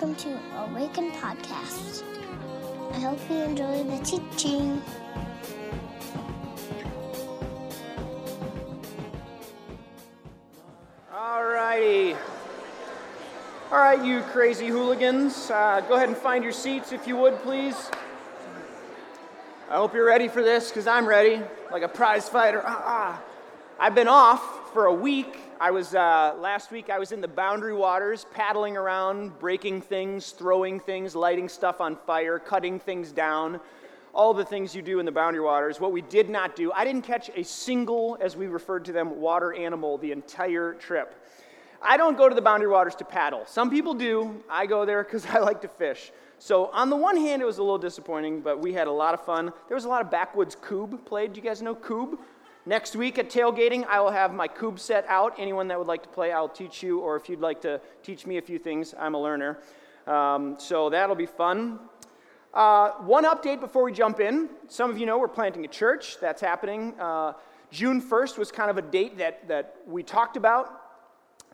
welcome to Awaken Podcast. I hope you enjoy the teaching. All righty. All right, you crazy hooligans, uh, go ahead and find your seats if you would, please. I hope you're ready for this because I'm ready, like a prize fighter. Ah, ah. I've been off for a week. I was uh, last week. I was in the Boundary Waters, paddling around, breaking things, throwing things, lighting stuff on fire, cutting things down, all the things you do in the Boundary Waters. What we did not do, I didn't catch a single, as we referred to them, water animal the entire trip. I don't go to the Boundary Waters to paddle. Some people do. I go there because I like to fish. So, on the one hand, it was a little disappointing, but we had a lot of fun. There was a lot of backwoods kubb played. Do you guys know kubb? Next week at tailgating, I will have my kubb set out. Anyone that would like to play, I'll teach you, or if you'd like to teach me a few things, I'm a learner. Um, so that'll be fun. Uh, one update before we jump in. Some of you know we're planting a church. That's happening. Uh, June 1st was kind of a date that, that we talked about.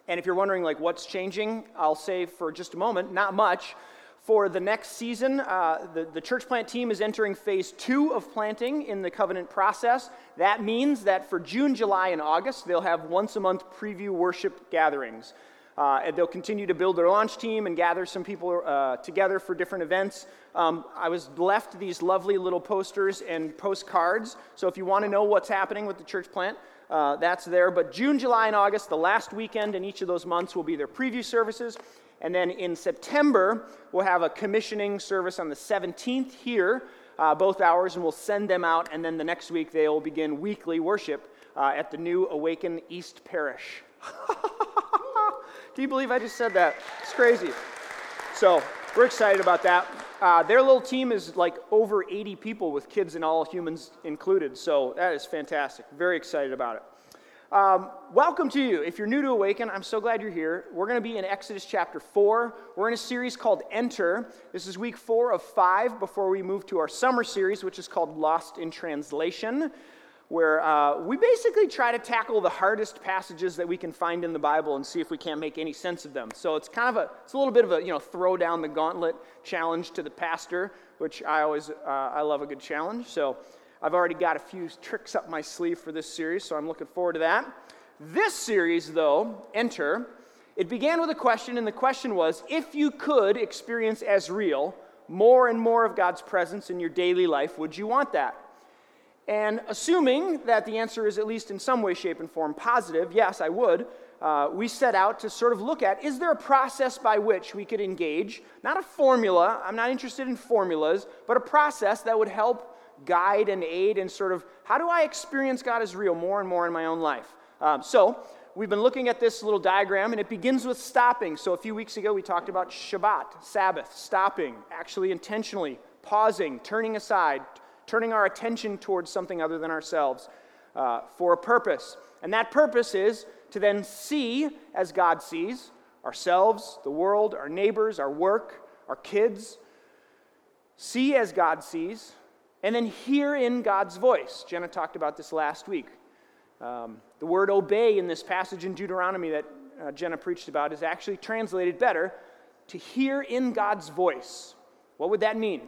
And if you're wondering, like, what's changing, I'll say for just a moment, not much. For the next season, uh, the, the church plant team is entering phase two of planting in the covenant process. That means that for June, July, and August, they'll have once a month preview worship gatherings. Uh, and they'll continue to build their launch team and gather some people uh, together for different events. Um, I was left these lovely little posters and postcards. So if you want to know what's happening with the church plant, uh, that's there. But June, July, and August, the last weekend in each of those months, will be their preview services. And then in September, we'll have a commissioning service on the 17th here, uh, both hours, and we'll send them out. And then the next week, they will begin weekly worship uh, at the new Awaken East Parish. Do you believe I just said that? It's crazy. So we're excited about that. Uh, their little team is like over 80 people with kids and all humans included. So that is fantastic. Very excited about it. Um, welcome to you. If you're new to Awaken, I'm so glad you're here. We're going to be in Exodus chapter 4. We're in a series called Enter. This is week four of five before we move to our summer series, which is called Lost in Translation, where uh, we basically try to tackle the hardest passages that we can find in the Bible and see if we can't make any sense of them. So it's kind of a, it's a little bit of a, you know, throw down the gauntlet challenge to the pastor, which I always, uh, I love a good challenge. So I've already got a few tricks up my sleeve for this series, so I'm looking forward to that. This series, though, Enter, it began with a question, and the question was if you could experience as real more and more of God's presence in your daily life, would you want that? And assuming that the answer is at least in some way, shape, and form positive, yes, I would, uh, we set out to sort of look at is there a process by which we could engage, not a formula, I'm not interested in formulas, but a process that would help guide and aid and sort of how do I experience God as real more and more in my own life? Um, so, we've been looking at this little diagram, and it begins with stopping. So, a few weeks ago, we talked about Shabbat, Sabbath, stopping, actually intentionally pausing, turning aside, turning our attention towards something other than ourselves uh, for a purpose. And that purpose is to then see as God sees ourselves, the world, our neighbors, our work, our kids. See as God sees, and then hear in God's voice. Jenna talked about this last week. Um, the word obey in this passage in Deuteronomy that uh, Jenna preached about is actually translated better to hear in God's voice. What would that mean?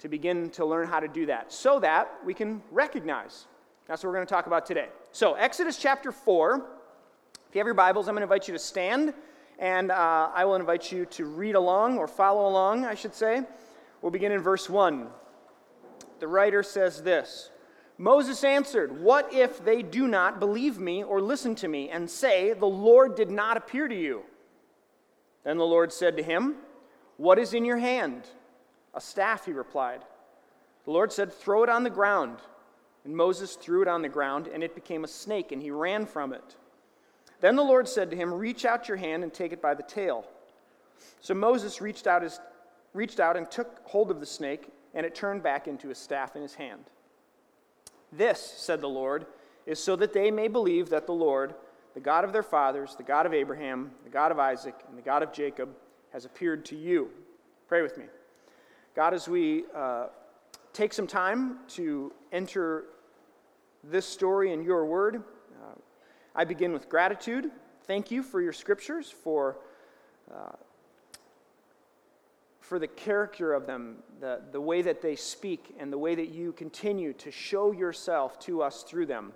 To begin to learn how to do that so that we can recognize. That's what we're going to talk about today. So, Exodus chapter 4. If you have your Bibles, I'm going to invite you to stand, and uh, I will invite you to read along or follow along, I should say. We'll begin in verse 1 the writer says this Moses answered, What if they do not believe me or listen to me and say, The Lord did not appear to you? Then the Lord said to him, What is in your hand? A staff, he replied. The Lord said, Throw it on the ground. And Moses threw it on the ground, and it became a snake, and he ran from it. Then the Lord said to him, Reach out your hand and take it by the tail. So Moses reached out, his, reached out and took hold of the snake and it turned back into a staff in his hand. This, said the Lord, is so that they may believe that the Lord, the God of their fathers, the God of Abraham, the God of Isaac, and the God of Jacob, has appeared to you. Pray with me. God, as we uh, take some time to enter this story in your word, uh, I begin with gratitude. Thank you for your scriptures, for uh, for the character of them, the, the way that they speak, and the way that you continue to show yourself to us through them.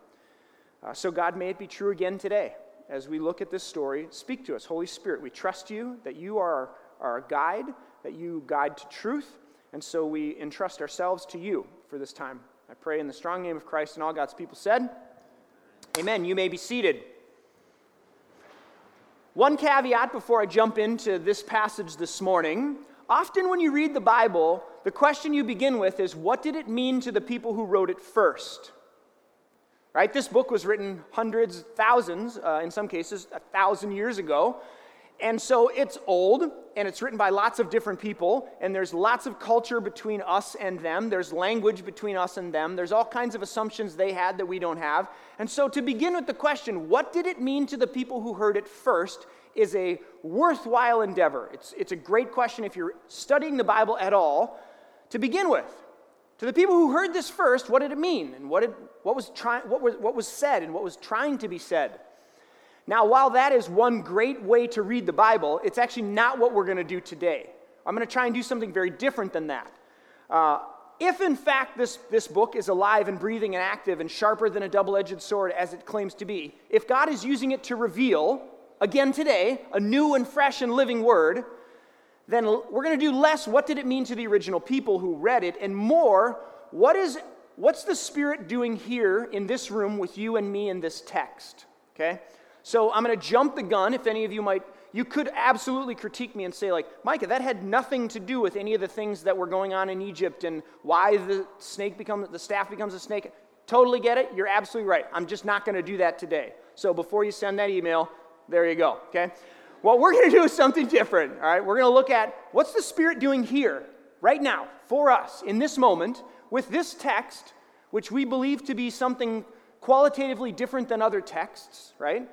Uh, so, God, may it be true again today as we look at this story. Speak to us, Holy Spirit. We trust you that you are our, our guide, that you guide to truth, and so we entrust ourselves to you for this time. I pray in the strong name of Christ and all God's people said, Amen. You may be seated. One caveat before I jump into this passage this morning. Often, when you read the Bible, the question you begin with is what did it mean to the people who wrote it first? Right? This book was written hundreds, thousands, uh, in some cases, a thousand years ago. And so it's old, and it's written by lots of different people, and there's lots of culture between us and them. There's language between us and them. There's all kinds of assumptions they had that we don't have. And so, to begin with the question, what did it mean to the people who heard it first, is a worthwhile endeavor. It's, it's a great question if you're studying the Bible at all to begin with. To the people who heard this first, what did it mean? And what, did, what, was, try, what, was, what was said and what was trying to be said? Now, while that is one great way to read the Bible, it's actually not what we're going to do today. I'm going to try and do something very different than that. Uh, if, in fact, this, this book is alive and breathing and active and sharper than a double edged sword as it claims to be, if God is using it to reveal, again today, a new and fresh and living word, then we're going to do less what did it mean to the original people who read it, and more what is, what's the Spirit doing here in this room with you and me in this text? Okay? So I'm going to jump the gun. If any of you might, you could absolutely critique me and say, like, Micah, that had nothing to do with any of the things that were going on in Egypt and why the snake becomes, the staff becomes a snake. Totally get it. You're absolutely right. I'm just not going to do that today. So before you send that email, there you go. Okay. What we're going to do is something different. All right. We're going to look at what's the Spirit doing here, right now, for us, in this moment, with this text, which we believe to be something qualitatively different than other texts, right?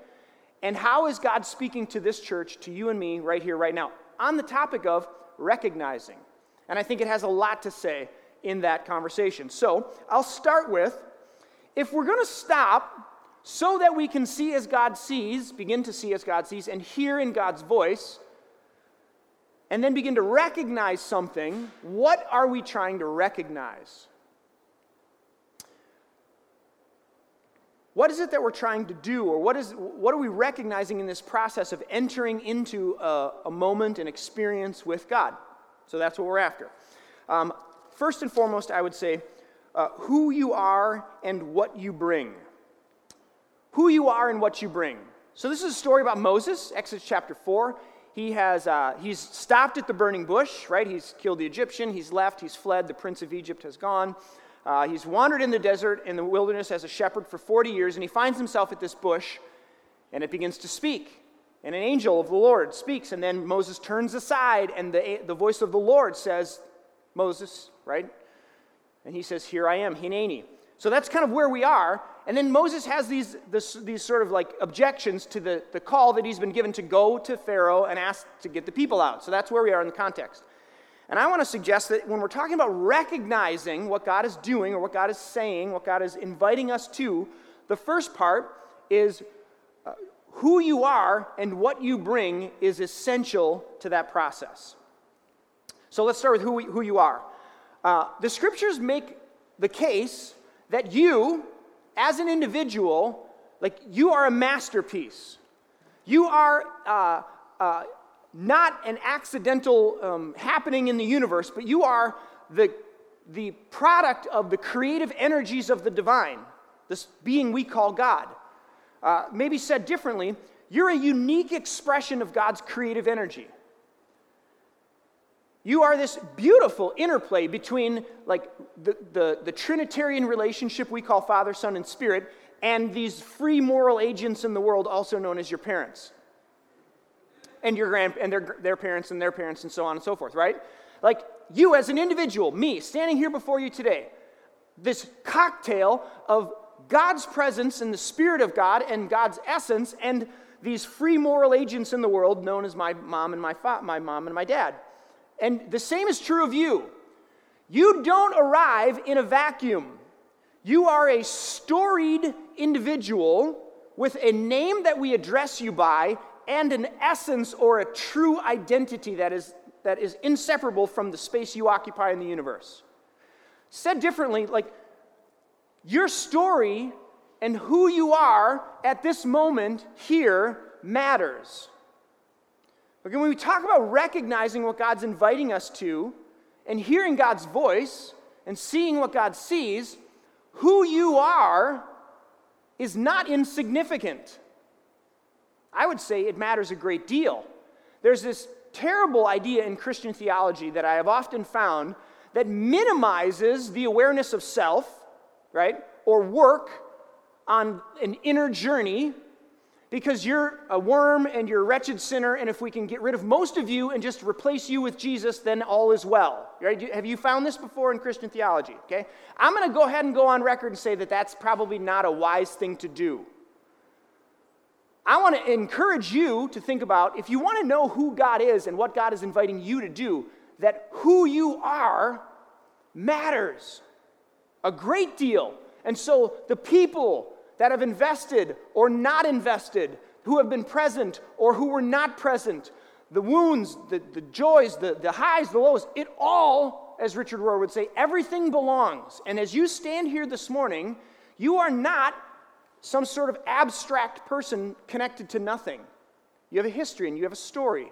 And how is God speaking to this church, to you and me, right here, right now, on the topic of recognizing? And I think it has a lot to say in that conversation. So I'll start with if we're going to stop so that we can see as God sees, begin to see as God sees, and hear in God's voice, and then begin to recognize something, what are we trying to recognize? What is it that we're trying to do, or what, is, what are we recognizing in this process of entering into a, a moment, an experience with God? So that's what we're after. Um, first and foremost, I would say uh, who you are and what you bring. Who you are and what you bring. So this is a story about Moses, Exodus chapter 4. He has, uh, he's stopped at the burning bush, right? He's killed the Egyptian, he's left, he's fled, the prince of Egypt has gone. Uh, he's wandered in the desert, in the wilderness as a shepherd for 40 years, and he finds himself at this bush, and it begins to speak. And an angel of the Lord speaks, and then Moses turns aside, and the, the voice of the Lord says, Moses, right? And he says, Here I am, Hineni. So that's kind of where we are. And then Moses has these, this, these sort of like objections to the, the call that he's been given to go to Pharaoh and ask to get the people out. So that's where we are in the context. And I want to suggest that when we're talking about recognizing what God is doing or what God is saying, what God is inviting us to, the first part is uh, who you are and what you bring is essential to that process. So let's start with who, we, who you are. Uh, the scriptures make the case that you, as an individual, like you are a masterpiece. You are uh, uh, not an accidental um, happening in the universe, but you are the, the product of the creative energies of the divine, this being we call God. Uh, maybe said differently, you're a unique expression of God's creative energy. You are this beautiful interplay between like the, the, the Trinitarian relationship we call Father, Son, and Spirit, and these free moral agents in the world, also known as your parents and your grand and their, their parents and their parents and so on and so forth, right? Like you as an individual, me, standing here before you today, this cocktail of God's presence and the Spirit of God and God's essence and these free moral agents in the world known as my mom and my, fa- my mom and my dad. And the same is true of you. You don't arrive in a vacuum. You are a storied individual with a name that we address you by and an essence or a true identity that is that is inseparable from the space you occupy in the universe. Said differently, like your story and who you are at this moment here matters. Okay, when we talk about recognizing what God's inviting us to and hearing God's voice and seeing what God sees, who you are is not insignificant. I would say it matters a great deal. There's this terrible idea in Christian theology that I have often found that minimizes the awareness of self, right, or work on an inner journey because you're a worm and you're a wretched sinner, and if we can get rid of most of you and just replace you with Jesus, then all is well. Right? Have you found this before in Christian theology? Okay? I'm going to go ahead and go on record and say that that's probably not a wise thing to do. I want to encourage you to think about if you want to know who God is and what God is inviting you to do, that who you are matters a great deal. And so the people that have invested or not invested, who have been present or who were not present, the wounds, the, the joys, the, the highs, the lows, it all, as Richard Rohr would say, everything belongs. And as you stand here this morning, you are not some sort of abstract person connected to nothing. You have a history and you have a story.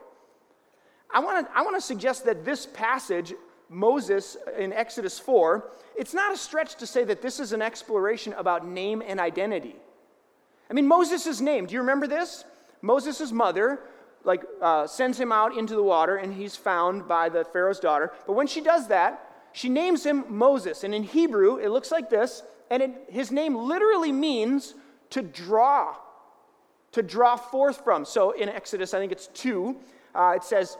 I want to I want to suggest that this passage, Moses in Exodus 4, it's not a stretch to say that this is an exploration about name and identity. I mean, Moses' name, do you remember this? Moses' mother, like, uh, sends him out into the water and he's found by the Pharaoh's daughter. But when she does that, she names him Moses. And in Hebrew, it looks like this, and it, his name literally means to draw, to draw forth from. So in Exodus, I think it's 2, uh, it says,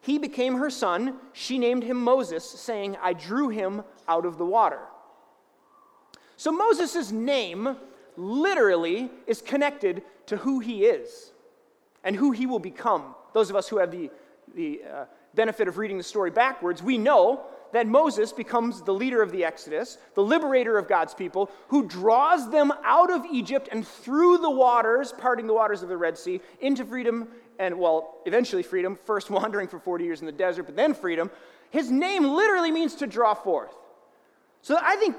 He became her son. She named him Moses, saying, I drew him out of the water. So Moses' name literally is connected to who he is and who he will become. Those of us who have the, the uh, benefit of reading the story backwards, we know that Moses becomes the leader of the Exodus, the liberator of God's people, who draws them out of Egypt and through the waters, parting the waters of the Red Sea, into freedom and, well, eventually freedom, first wandering for 40 years in the desert, but then freedom. His name literally means to draw forth. So I think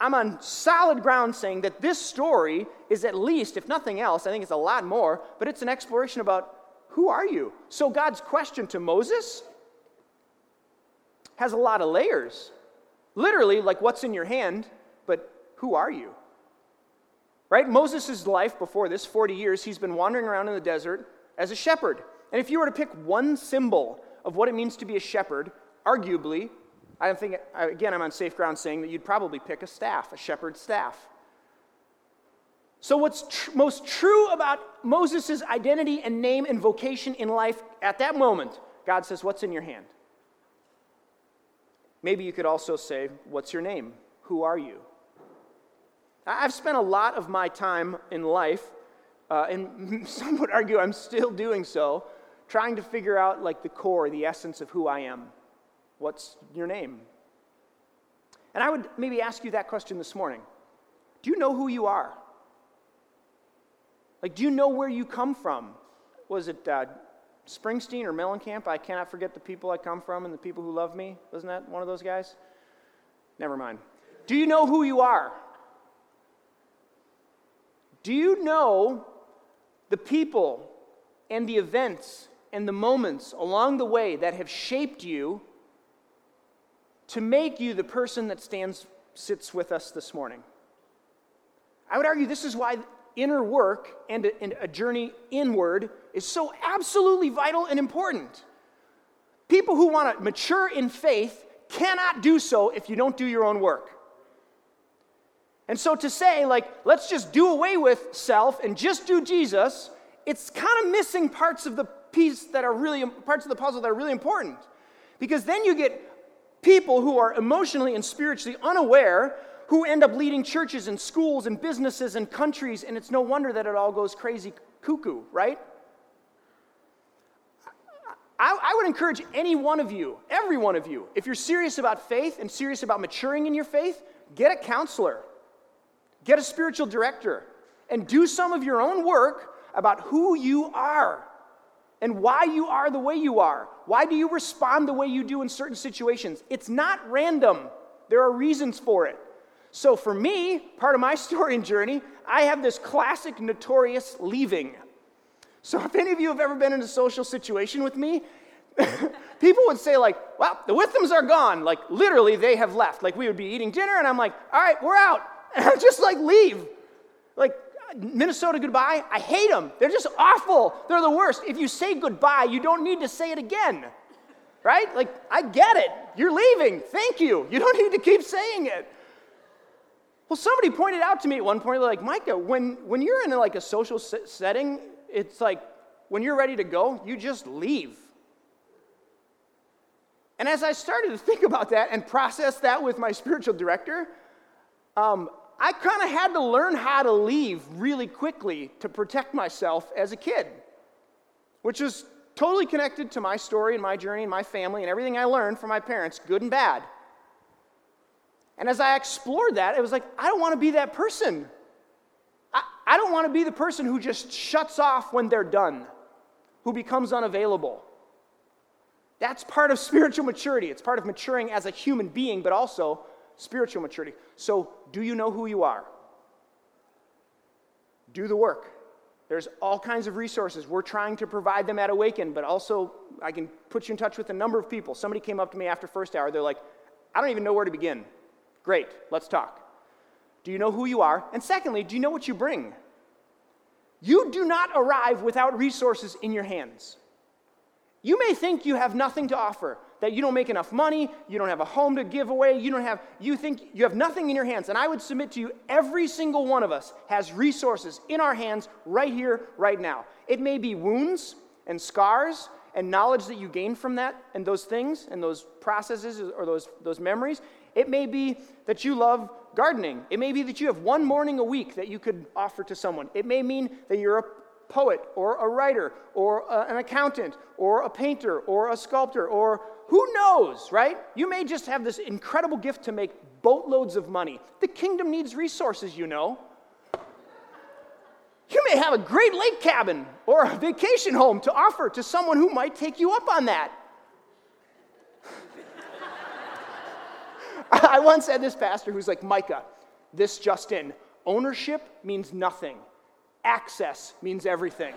I'm on solid ground saying that this story is at least, if nothing else, I think it's a lot more, but it's an exploration about who are you? So God's question to Moses has a lot of layers. Literally, like what's in your hand, but who are you? Right? Moses' life before this, 40 years, he's been wandering around in the desert as a shepherd. And if you were to pick one symbol of what it means to be a shepherd, arguably, I think, again, I'm on safe ground saying that you'd probably pick a staff, a shepherd's staff. So, what's tr- most true about Moses' identity and name and vocation in life at that moment? God says, What's in your hand? Maybe you could also say, What's your name? Who are you? I've spent a lot of my time in life, uh, and some would argue I'm still doing so, trying to figure out like the core, the essence of who I am. What's your name? And I would maybe ask you that question this morning. Do you know who you are? Like, do you know where you come from? Was it uh, Springsteen or Mellencamp, I cannot forget the people I come from and the people who love me. Wasn't that one of those guys? Never mind. Do you know who you are? Do you know the people and the events and the moments along the way that have shaped you to make you the person that stands sits with us this morning? I would argue this is why inner work and a, and a journey inward is so absolutely vital and important. People who want to mature in faith cannot do so if you don't do your own work. And so to say, like, let's just do away with self and just do Jesus, it's kind of missing parts of the piece that are really, parts of the puzzle that are really important. Because then you get people who are emotionally and spiritually unaware who end up leading churches and schools and businesses and countries, and it's no wonder that it all goes crazy cuckoo, right? I, I, would encourage any one of you, every one of you, if you're serious about faith and serious about maturing in your faith, get a counselor, get a spiritual director, and do some of your own work about who you are. and why you are the way you are. Why do you respond the way you do in certain situations? It's not random, there are reasons for it. So, for me, part of my story and journey, I have this classic notorious leaving. So, if any of you have ever been in a social situation with me, people would say, like, well, the Withams are gone. Like, literally, they have left. Like, we would be eating dinner, and I'm like, all right, we're out. And I just like leave. Like, Minnesota goodbye, I hate them. They're just awful. They're the worst. If you say goodbye, you don't need to say it again. Right? Like, I get it. You're leaving. Thank you. You don't need to keep saying it. Well, somebody pointed out to me at one point, like, Micah, when, when you're in like a social setting, it's like when you're ready to go, you just leave. And as I started to think about that and process that with my spiritual director, um, I kind of had to learn how to leave really quickly to protect myself as a kid, which is totally connected to my story and my journey and my family and everything I learned from my parents, good and bad. And as I explored that, it was like, I don't want to be that person. I, I don't want to be the person who just shuts off when they're done, who becomes unavailable. That's part of spiritual maturity. It's part of maturing as a human being, but also spiritual maturity. So, do you know who you are? Do the work. There's all kinds of resources. We're trying to provide them at Awaken, but also I can put you in touch with a number of people. Somebody came up to me after first hour. They're like, I don't even know where to begin. Great, let's talk. Do you know who you are? And secondly, do you know what you bring? You do not arrive without resources in your hands. You may think you have nothing to offer, that you don't make enough money, you don't have a home to give away, you don't have you think you have nothing in your hands. And I would submit to you every single one of us has resources in our hands right here right now. It may be wounds and scars and knowledge that you gain from that and those things and those processes or those those memories. It may be that you love gardening. It may be that you have one morning a week that you could offer to someone. It may mean that you're a poet or a writer or a, an accountant or a painter or a sculptor or who knows, right? You may just have this incredible gift to make boatloads of money. The kingdom needs resources, you know. You may have a great lake cabin or a vacation home to offer to someone who might take you up on that. I once had this pastor who's like, Micah, this Justin, ownership means nothing, access means everything.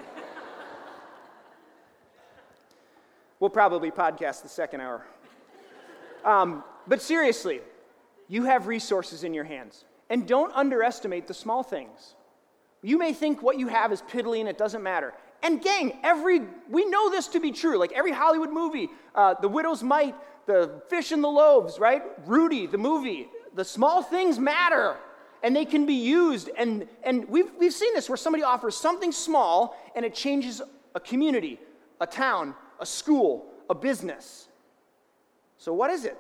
We'll probably podcast the second hour. Um, but seriously, you have resources in your hands. And don't underestimate the small things. You may think what you have is piddly and it doesn't matter. And gang, every we know this to be true. Like every Hollywood movie, uh, The Widow's Mite, The Fish and the Loaves, right? Rudy, the movie. The small things matter, and they can be used. And and we've we've seen this where somebody offers something small and it changes a community, a town, a school, a business. So what is it?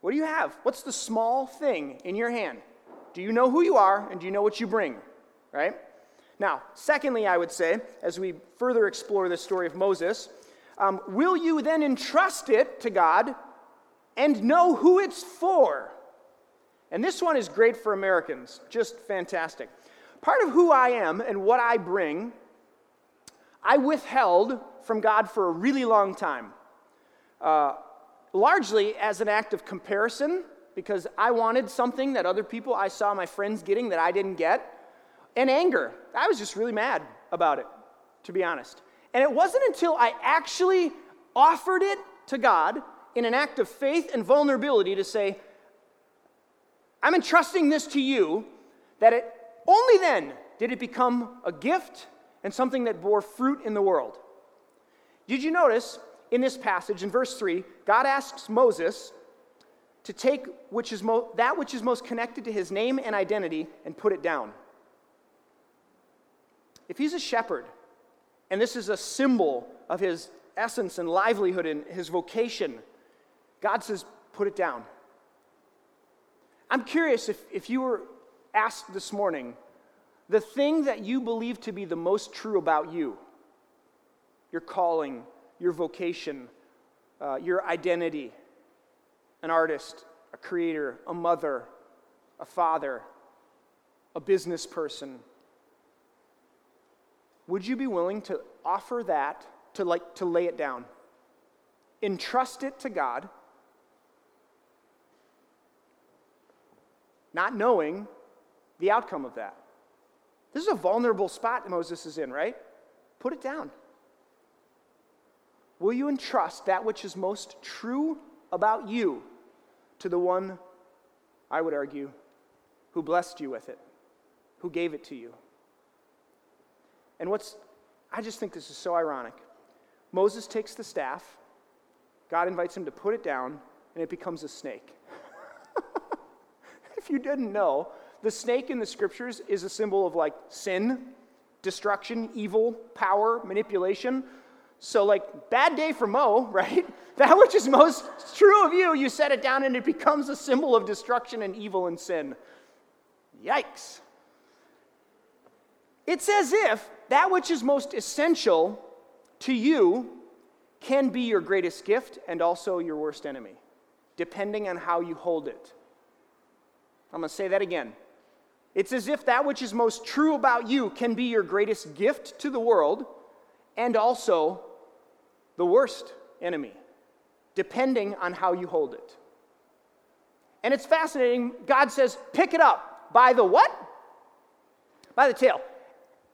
What do you have? What's the small thing in your hand? Do you know who you are and do you know what you bring? Right? Now, secondly, I would say, as we further explore this story of Moses, um, will you then entrust it to God and know who it's for? And this one is great for Americans, just fantastic. Part of who I am and what I bring, I withheld from God for a really long time, uh, largely as an act of comparison, because I wanted something that other people I saw my friends getting that I didn't get and anger. I was just really mad about it, to be honest. And it wasn't until I actually offered it to God in an act of faith and vulnerability to say, I'm entrusting this to you, that it only then did it become a gift and something that bore fruit in the world. Did you notice in this passage, in verse 3, God asks Moses to take which is mo- that which is most connected to his name and identity and put it down? If he's a shepherd, and this is a symbol of his essence and livelihood and his vocation, God says, put it down. I'm curious if, if you were asked this morning, the thing that you believe to be the most true about you, your calling, your vocation, uh, your identity, an artist, a creator, a mother, a father, a business person, would you be willing to offer that to like to lay it down. Entrust it to God, not knowing the outcome of that. This is a vulnerable spot Moses is in, right? Put it down. Will you entrust that which is most true about you to the one, I would argue, who blessed you with it, who gave it to you? And what's, I just think this is so ironic. Moses takes the staff, God invites him to put it down, and it becomes a snake. if you didn't know, the snake in the scriptures is a symbol of like sin, destruction, evil, power, manipulation. So, like, bad day for Mo, right? That which is most true of you, you set it down and it becomes a symbol of destruction and evil and sin. Yikes. It's as if that which is most essential to you can be your greatest gift and also your worst enemy, depending on how you hold it. I'm going to say that again. It's as if that which is most true about you can be your greatest gift to the world and also the worst enemy, depending on how you hold it. And it's fascinating. God says, pick it up by the what? By the tail.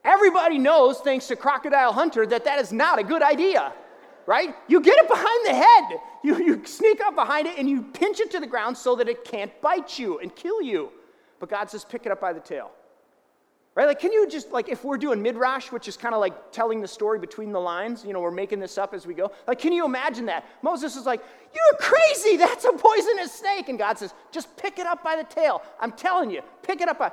Everybody knows, thanks to Crocodile Hunter, that that is not a good idea, right? You get it behind the head. You, you sneak up behind it and you pinch it to the ground so that it can't bite you and kill you. But God says, pick it up by the tail. Right? Like, can you just, like, if we're doing midrash, which is kind of like telling the story between the lines, you know, we're making this up as we go. Like, can you imagine that? Moses is like, You're crazy. That's a poisonous snake. And God says, Just pick it up by the tail. I'm telling you, pick it up by.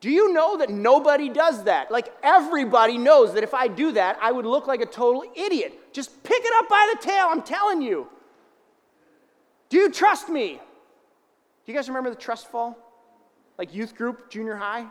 Do you know that nobody does that? Like everybody knows that if I do that, I would look like a total idiot. Just pick it up by the tail, I'm telling you. Do you trust me? Do you guys remember the trust fall? Like youth group, junior high?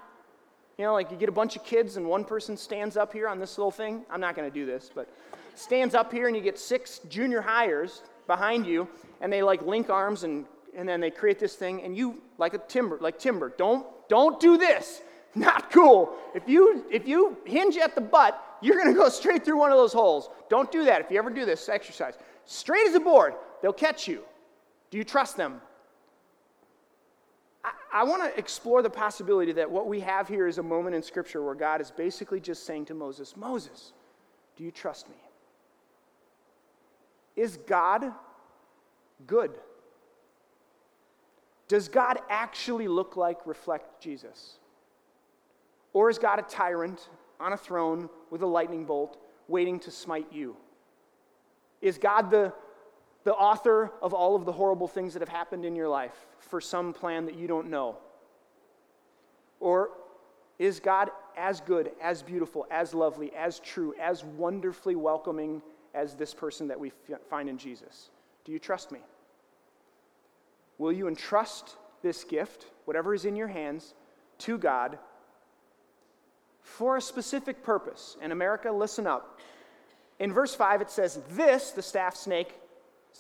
You know, like you get a bunch of kids and one person stands up here on this little thing. I'm not going to do this, but stands up here and you get six junior hires behind you and they like link arms and and then they create this thing and you like a timber like timber don't don't do this. Not cool. If you if you hinge at the butt, you're going to go straight through one of those holes. Don't do that. If you ever do this exercise, straight as a board, they'll catch you. Do you trust them? I, want to explore the possibility that what we have here is a moment in Scripture where God is basically just saying to Moses, Moses, do you trust me? Is God good? Does God actually look like, reflect Jesus? Or is God a tyrant on a throne with a lightning bolt waiting to smite you? Is God the, the author of all of the horrible things that have happened in your life for some plan that you don't know? Or is God as good, as beautiful, as lovely, as true, as wonderfully welcoming as this person that we find in Jesus? Do you trust me? Will you entrust this gift, whatever is in your hands, to God for a specific purpose? And America, listen up. In verse 5, it says, This, the staff snake,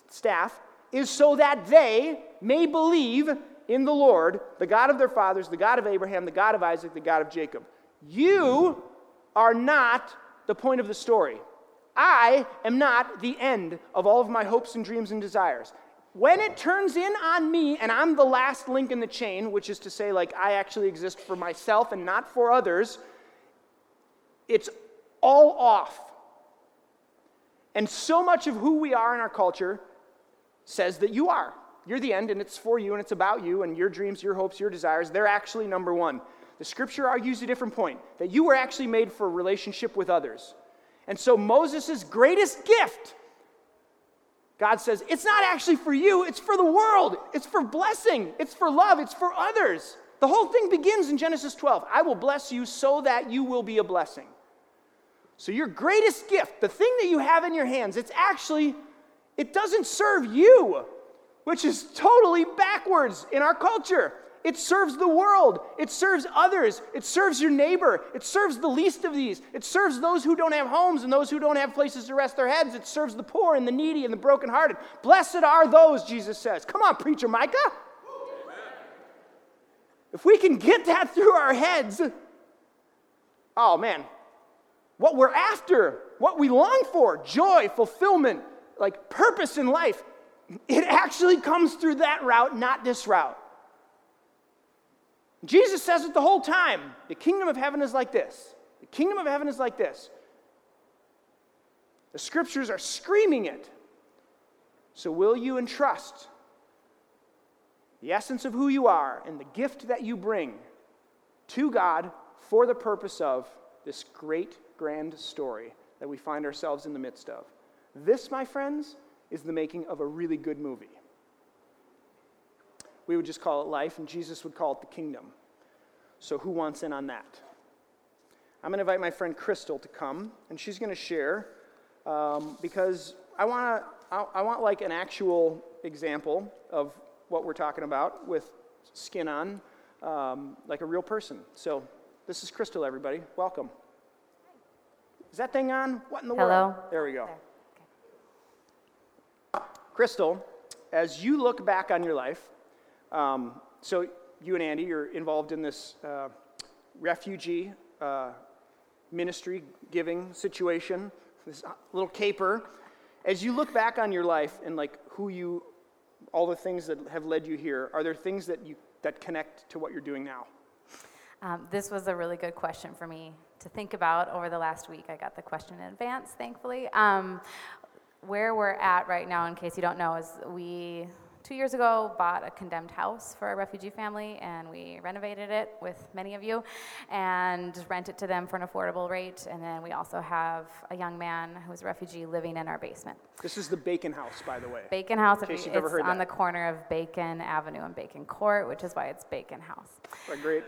staff, is so that they may believe in the Lord, the God of their fathers, the God of Abraham, the God of Isaac, the God of Jacob. You are not the point of the story. I am not the end of all of my hopes and dreams and desires when it turns in on me and I'm the last link in the chain, which is to say, like, I actually exist for myself and not for others, it's all off. And so much of who we are in our culture says that you are. You're the end, and it's for you, and it's about you, and your dreams, your hopes, your desires, they're actually number one. The scripture argues a different point that you were actually made for a relationship with others. And so Moses' greatest gift God says, it's not actually for you, it's for the world. It's for blessing, it's for love, it's for others. The whole thing begins in Genesis 12. I will bless you so that you will be a blessing. So, your greatest gift, the thing that you have in your hands, it's actually, it doesn't serve you, which is totally backwards in our culture. It serves the world. It serves others. It serves your neighbor. It serves the least of these. It serves those who don't have homes and those who don't have places to rest their heads. It serves the poor and the needy and the brokenhearted. Blessed are those, Jesus says. Come on, preacher Micah. If we can get that through our heads, oh man, what we're after what we long for joy, fulfillment, like purpose in life it actually comes through that route, not this route. Jesus says it the whole time. The kingdom of heaven is like this. The kingdom of heaven is like this. The scriptures are screaming it. So, will you entrust the essence of who you are and the gift that you bring to God for the purpose of this great, grand story that we find ourselves in the midst of? This, my friends, is the making of a really good movie. We would just call it life, and Jesus would call it the kingdom. So, who wants in on that? I'm going to invite my friend Crystal to come, and she's going to share um, because I want to. I, I want like an actual example of what we're talking about with skin on, um, like a real person. So, this is Crystal, everybody. Welcome. Is that thing on? What in the Hello? world? There we go. Crystal, as you look back on your life, um, so you and Andy, you're involved in this uh, refugee uh, ministry giving situation, this little caper. As you look back on your life and like who you, all the things that have led you here, are there things that you that connect to what you're doing now? Um, this was a really good question for me to think about over the last week. I got the question in advance, thankfully. Um, where we're at right now, in case you don't know, is we two years ago bought a condemned house for a refugee family and we renovated it with many of you and rent it to them for an affordable rate. And then we also have a young man who's a refugee living in our basement. This is the bacon house by the way bacon house in case you, you've ever it's heard on that. the corner of bacon avenue and bacon court which is why it's bacon house. A great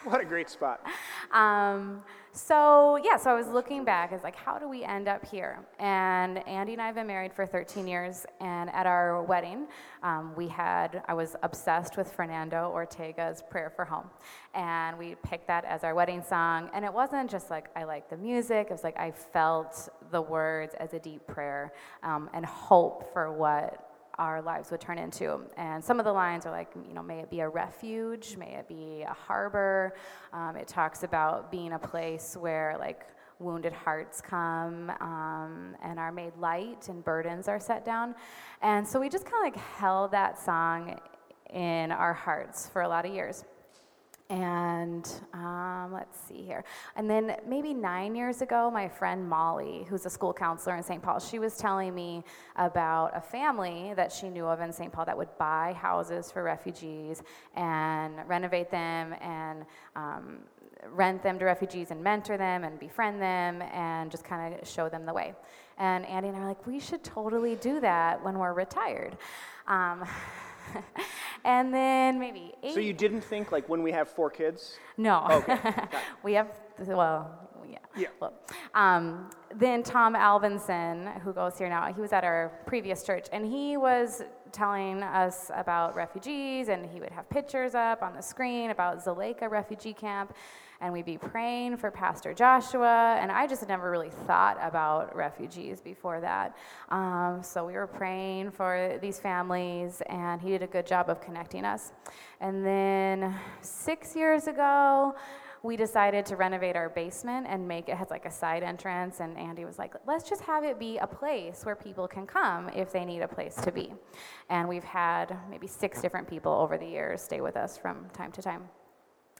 what a great spot um, so yeah, so I was looking back as like, how do we end up here? And Andy and I have been married for 13 years, and at our wedding, um, we had I was obsessed with Fernando Ortega's "Prayer for Home," and we picked that as our wedding song. And it wasn't just like I liked the music; it was like I felt the words as a deep prayer um, and hope for what our lives would turn into. And some of the lines are like, you know, may it be a refuge, may it be a harbor. Um, it talks about being a place where like wounded hearts come um, and are made light and burdens are set down. And so we just kind of like held that song in our hearts for a lot of years. And um, let's see here. And then maybe nine years ago, my friend Molly, who's a school counselor in St. Paul, she was telling me about a family that she knew of in St. Paul that would buy houses for refugees and renovate them and um, rent them to refugees and mentor them and befriend them and just kind of show them the way. And Andy and I were like, we should totally do that when we're retired. Um, and then maybe eight. so you didn't think like when we have four kids No. Okay, we have, well, yeah. Yeah. Well, um, then Tom Alvinson, who goes here now, he was at our previous church, and he was telling us about refugees, and he would have pictures up on the screen about Dzaleka refugee camp, and we'd be praying for Pastor Joshua, and I just had never really thought about refugees before that. Um, so we were praying for these families, and he did a good job of connecting us. And then six years ago, we decided to renovate our basement and make it has like a side entrance and andy was like let's just have it be a place where people can come if they need a place to be and we've had maybe six different people over the years stay with us from time to time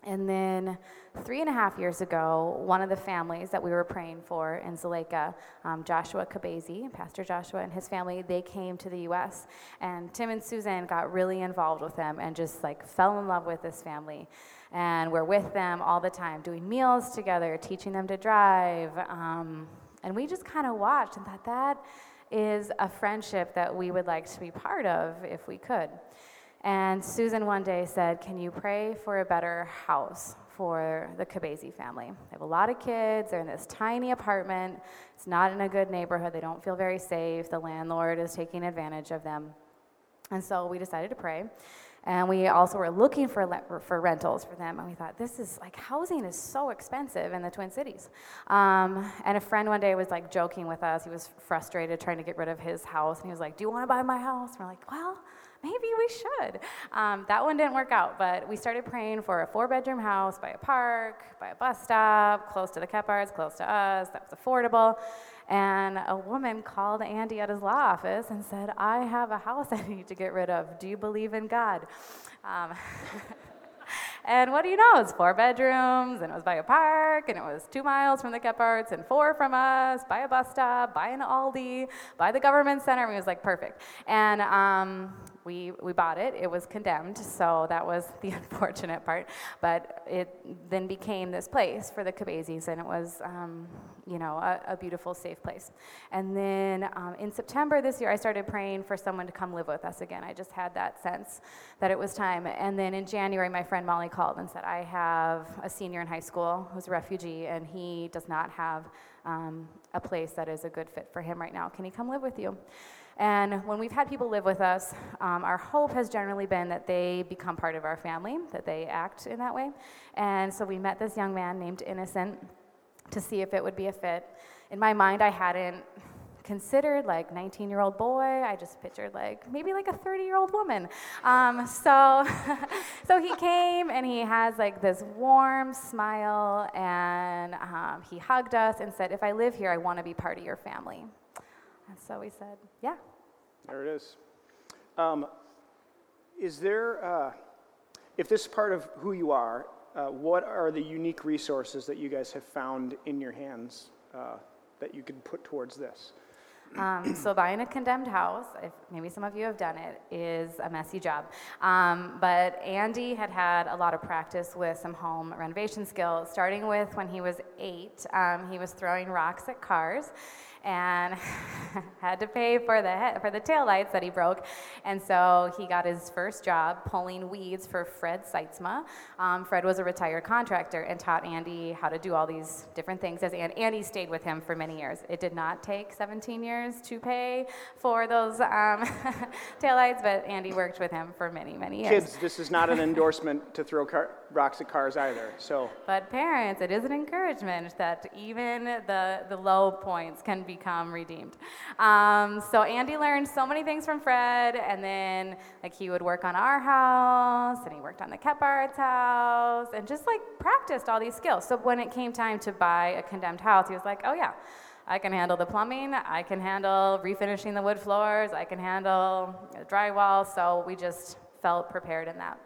and then three and a half years ago, one of the families that we were praying for in Dzaleka, um, Joshua Kabezi, Pastor Joshua and his family, they came to the U.S. And Tim and Susan got really involved with them and just like fell in love with this family. And we're with them all the time, doing meals together, teaching them to drive. Um, and we just kind of watched and thought that is a friendship that we would like to be part of if we could. And Susan one day said, Can you pray for a better house for the Kabezi family? They have a lot of kids, they're in this tiny apartment, it's not in a good neighborhood, they don't feel very safe, the landlord is taking advantage of them. And so we decided to pray. And we also were looking for, le- for rentals for them. And we thought, this is like housing is so expensive in the Twin Cities. Um, and a friend one day was like joking with us. He was frustrated trying to get rid of his house. And he was like, Do you want to buy my house? And we're like, Well, maybe we should. Um, that one didn't work out, but we started praying for a four bedroom house by a park, by a bus stop, close to the Kepards, close to us, that was affordable. And a woman called Andy at his law office and said, I have a house I need to get rid of. Do you believe in God? Um, And what do you know? It's four bedrooms, and it was by a park, and it was two miles from the Keparts, and four from us, by a bus stop, by an Aldi, by the government center. And was like perfect. And um, we, we bought it. It was condemned, so that was the unfortunate part. But it then became this place for the Cabezes, and it was, um, you know, a, a, beautiful, safe place. And then um, in September this year, I started praying for someone to come live with us again. I just had that sense that it was time. And then in January, my friend Molly called and said, I have a senior in high school who's a refugee, and he does not have um, a place that is a good fit for him right now. Can he come live with you? And when we've had people live with us, um, our hope has generally been that they become part of our family, that they act in that way. And so we met this young man named Innocent to see if it would be a fit. In my mind, I hadn't considered like 19 year old boy i just pictured like maybe like a 30 year old woman um, so so he came and he has like this warm smile and um, he hugged us and said if i live here i want to be part of your family and so we said yeah there it is. Um, is there, uh, if this is part of who you are, uh, what are the unique resources that you guys have found in your hands uh, that you could put towards this? Um, so buying a condemned house, if maybe some of you have done it, is a messy job. Um, but Andy had had a lot of practice with some home renovation skills, starting with when he was eight. Um, he was throwing rocks at cars, and had to pay for the head, for the tail lights that he broke. And so he got his first job pulling weeds for Fred Seitzma. Um, Fred was a retired contractor and taught Andy how to do all these different things. As and Andy stayed with him for many years. It did not take 17 years to pay for those um, tail lights, but Andy worked with him for many, many years. Kids, this is not an endorsement to throw car- rocks at cars either. So, but parents, it is an encouragement that even the the low points can become redeemed. Um, so Andy learned so many things from Fred, and then like he would work on our house, and he worked on the Kepart's house, and just like practiced all these skills. So when it came time to buy a condemned house, he was like, oh yeah. I can handle the plumbing, I can handle refinishing the wood floors, I can handle drywall, so we just felt prepared in that.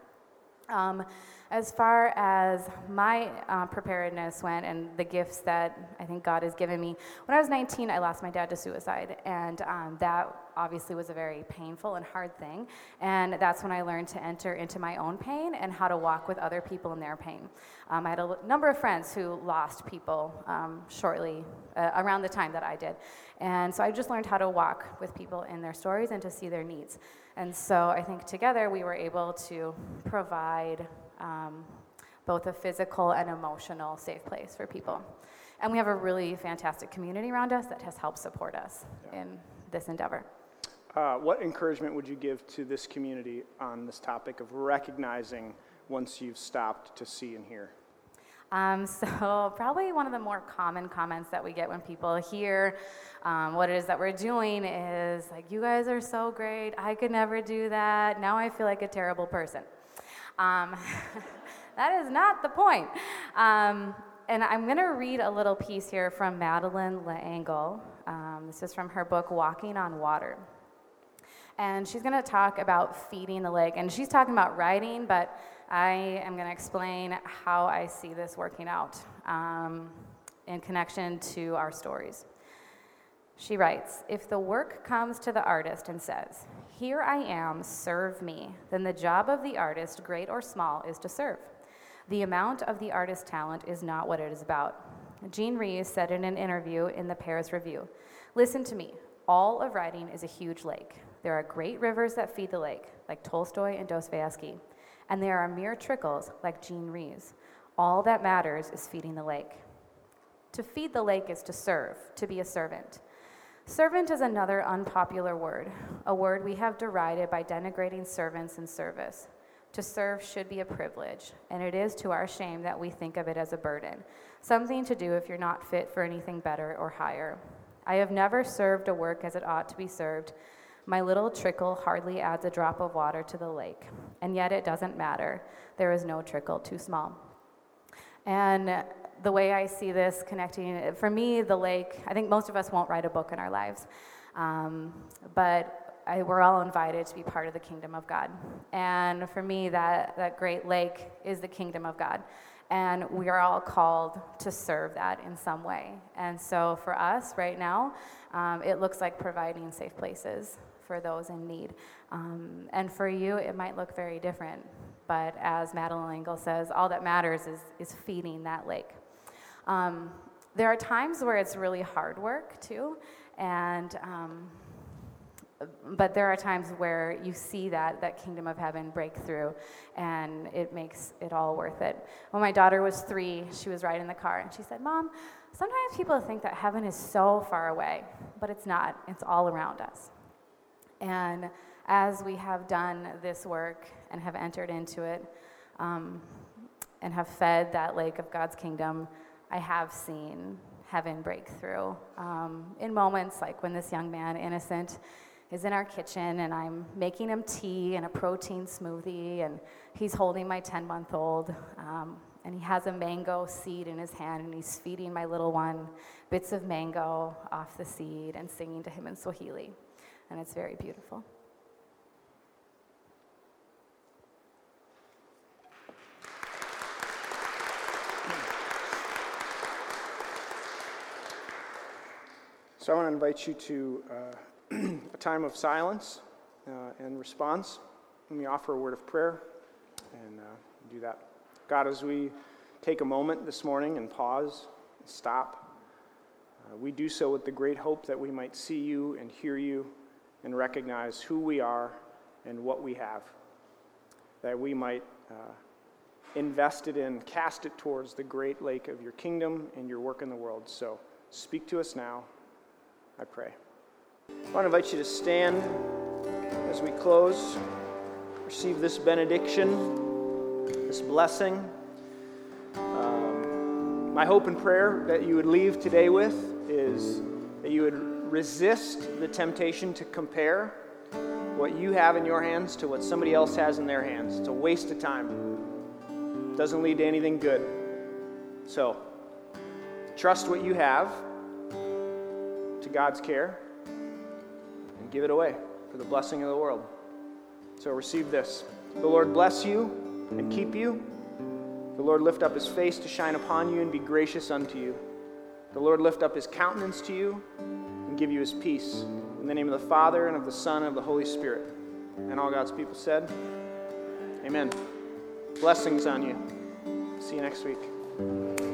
Um, as far as my uh, preparedness went and the gifts that I think God has given me, when I was 19, I lost my dad to suicide. And um, that obviously was a very painful and hard thing. And that's when I learned to enter into my own pain and how to walk with other people in their pain. Um, I had a number of friends who lost people um, shortly uh, around the time that I did. And so I just learned how to walk with people in their stories and to see their needs. And so I think together we were able to provide um, both a physical and emotional safe place for people. And we have a really fantastic community around us that has helped support us yeah. in this endeavor. Uh, what encouragement would you give to this community on this topic of recognizing once you've stopped to see and hear? Um, so, probably one of the more common comments that we get when people hear um, what it is that we're doing is like, You guys are so great. I could never do that. Now I feel like a terrible person. Um, that is not the point. Um, and I'm going to read a little piece here from Madeleine L'Engle. Um, this is from her book, Walking on Water. And she's going to talk about feeding the lake. And she's talking about writing, but I am going to explain how I see this working out um, in connection to our stories. She writes If the work comes to the artist and says, Here I am, serve me, then the job of the artist, great or small, is to serve. The amount of the artist's talent is not what it is about. Jean Rhys said in an interview in the Paris Review Listen to me. All of writing is a huge lake. There are great rivers that feed the lake, like Tolstoy and Dostoevsky, and there are mere trickles, like Jean Rhys. All that matters is feeding the lake. To feed the lake is to serve, to be a servant. Servant is another unpopular word, a word we have derided by denigrating servants and service. To serve should be a privilege, and it is to our shame that we think of it as a burden, something to do if you're not fit for anything better or higher. I have never served a work as it ought to be served. My little trickle hardly adds a drop of water to the lake, and yet it doesn't matter. There is no trickle too small. And the way I see this connecting, for me, the lake, I think most of us won't write a book in our lives, um, but I, we're all invited to be part of the kingdom of God. And for me, that, that great lake is the kingdom of God. And we are all called to serve that in some way. And so for us right now, um, it looks like providing safe places for those in need. Um, and for you, it might look very different. But as Madeleine L'Engle says, all that matters is, is feeding that lake. Um, there are times where it's really hard work too, and um, but there are times where you see that that kingdom of heaven break through and it makes it all worth it. When my daughter was three she was riding the car and she said mom sometimes people think that heaven is so far away but it's not. It's all around us. And as we have done this work and have entered into it um, and have fed that lake of god's kingdom i have seen heaven break through um, in moments like when this young man innocent is in our kitchen and I'm making him tea and a protein smoothie, and he's holding my 10 month old. Um, and he has a mango seed in his hand, and he's feeding my little one bits of mango off the seed and singing to him in Swahili. And it's very beautiful. So I want to invite you to. Uh, a time of silence uh, and response. Let me offer a word of prayer and uh, do that. God, as we take a moment this morning and pause, and stop, uh, we do so with the great hope that we might see you and hear you and recognize who we are and what we have, that we might uh, invest it in, cast it towards the great lake of your kingdom and your work in the world. So speak to us now, I pray. I want to invite you to stand as we close, receive this benediction, this blessing. Um, my hope and prayer that you would leave today with is that you would resist the temptation to compare what you have in your hands to what somebody else has in their hands. It's a waste of time. It doesn't lead to anything good. So, trust what you have to God's care and give it away for the blessing of the world. So receive this. The Lord bless you and keep you. The Lord lift up his face to shine upon you and be gracious unto you. The Lord lift up his countenance to you and give you his peace. In the name of the Father, and of the Son, and of the Holy Spirit. And all God's people said, Amen. Blessings on you. See you next week.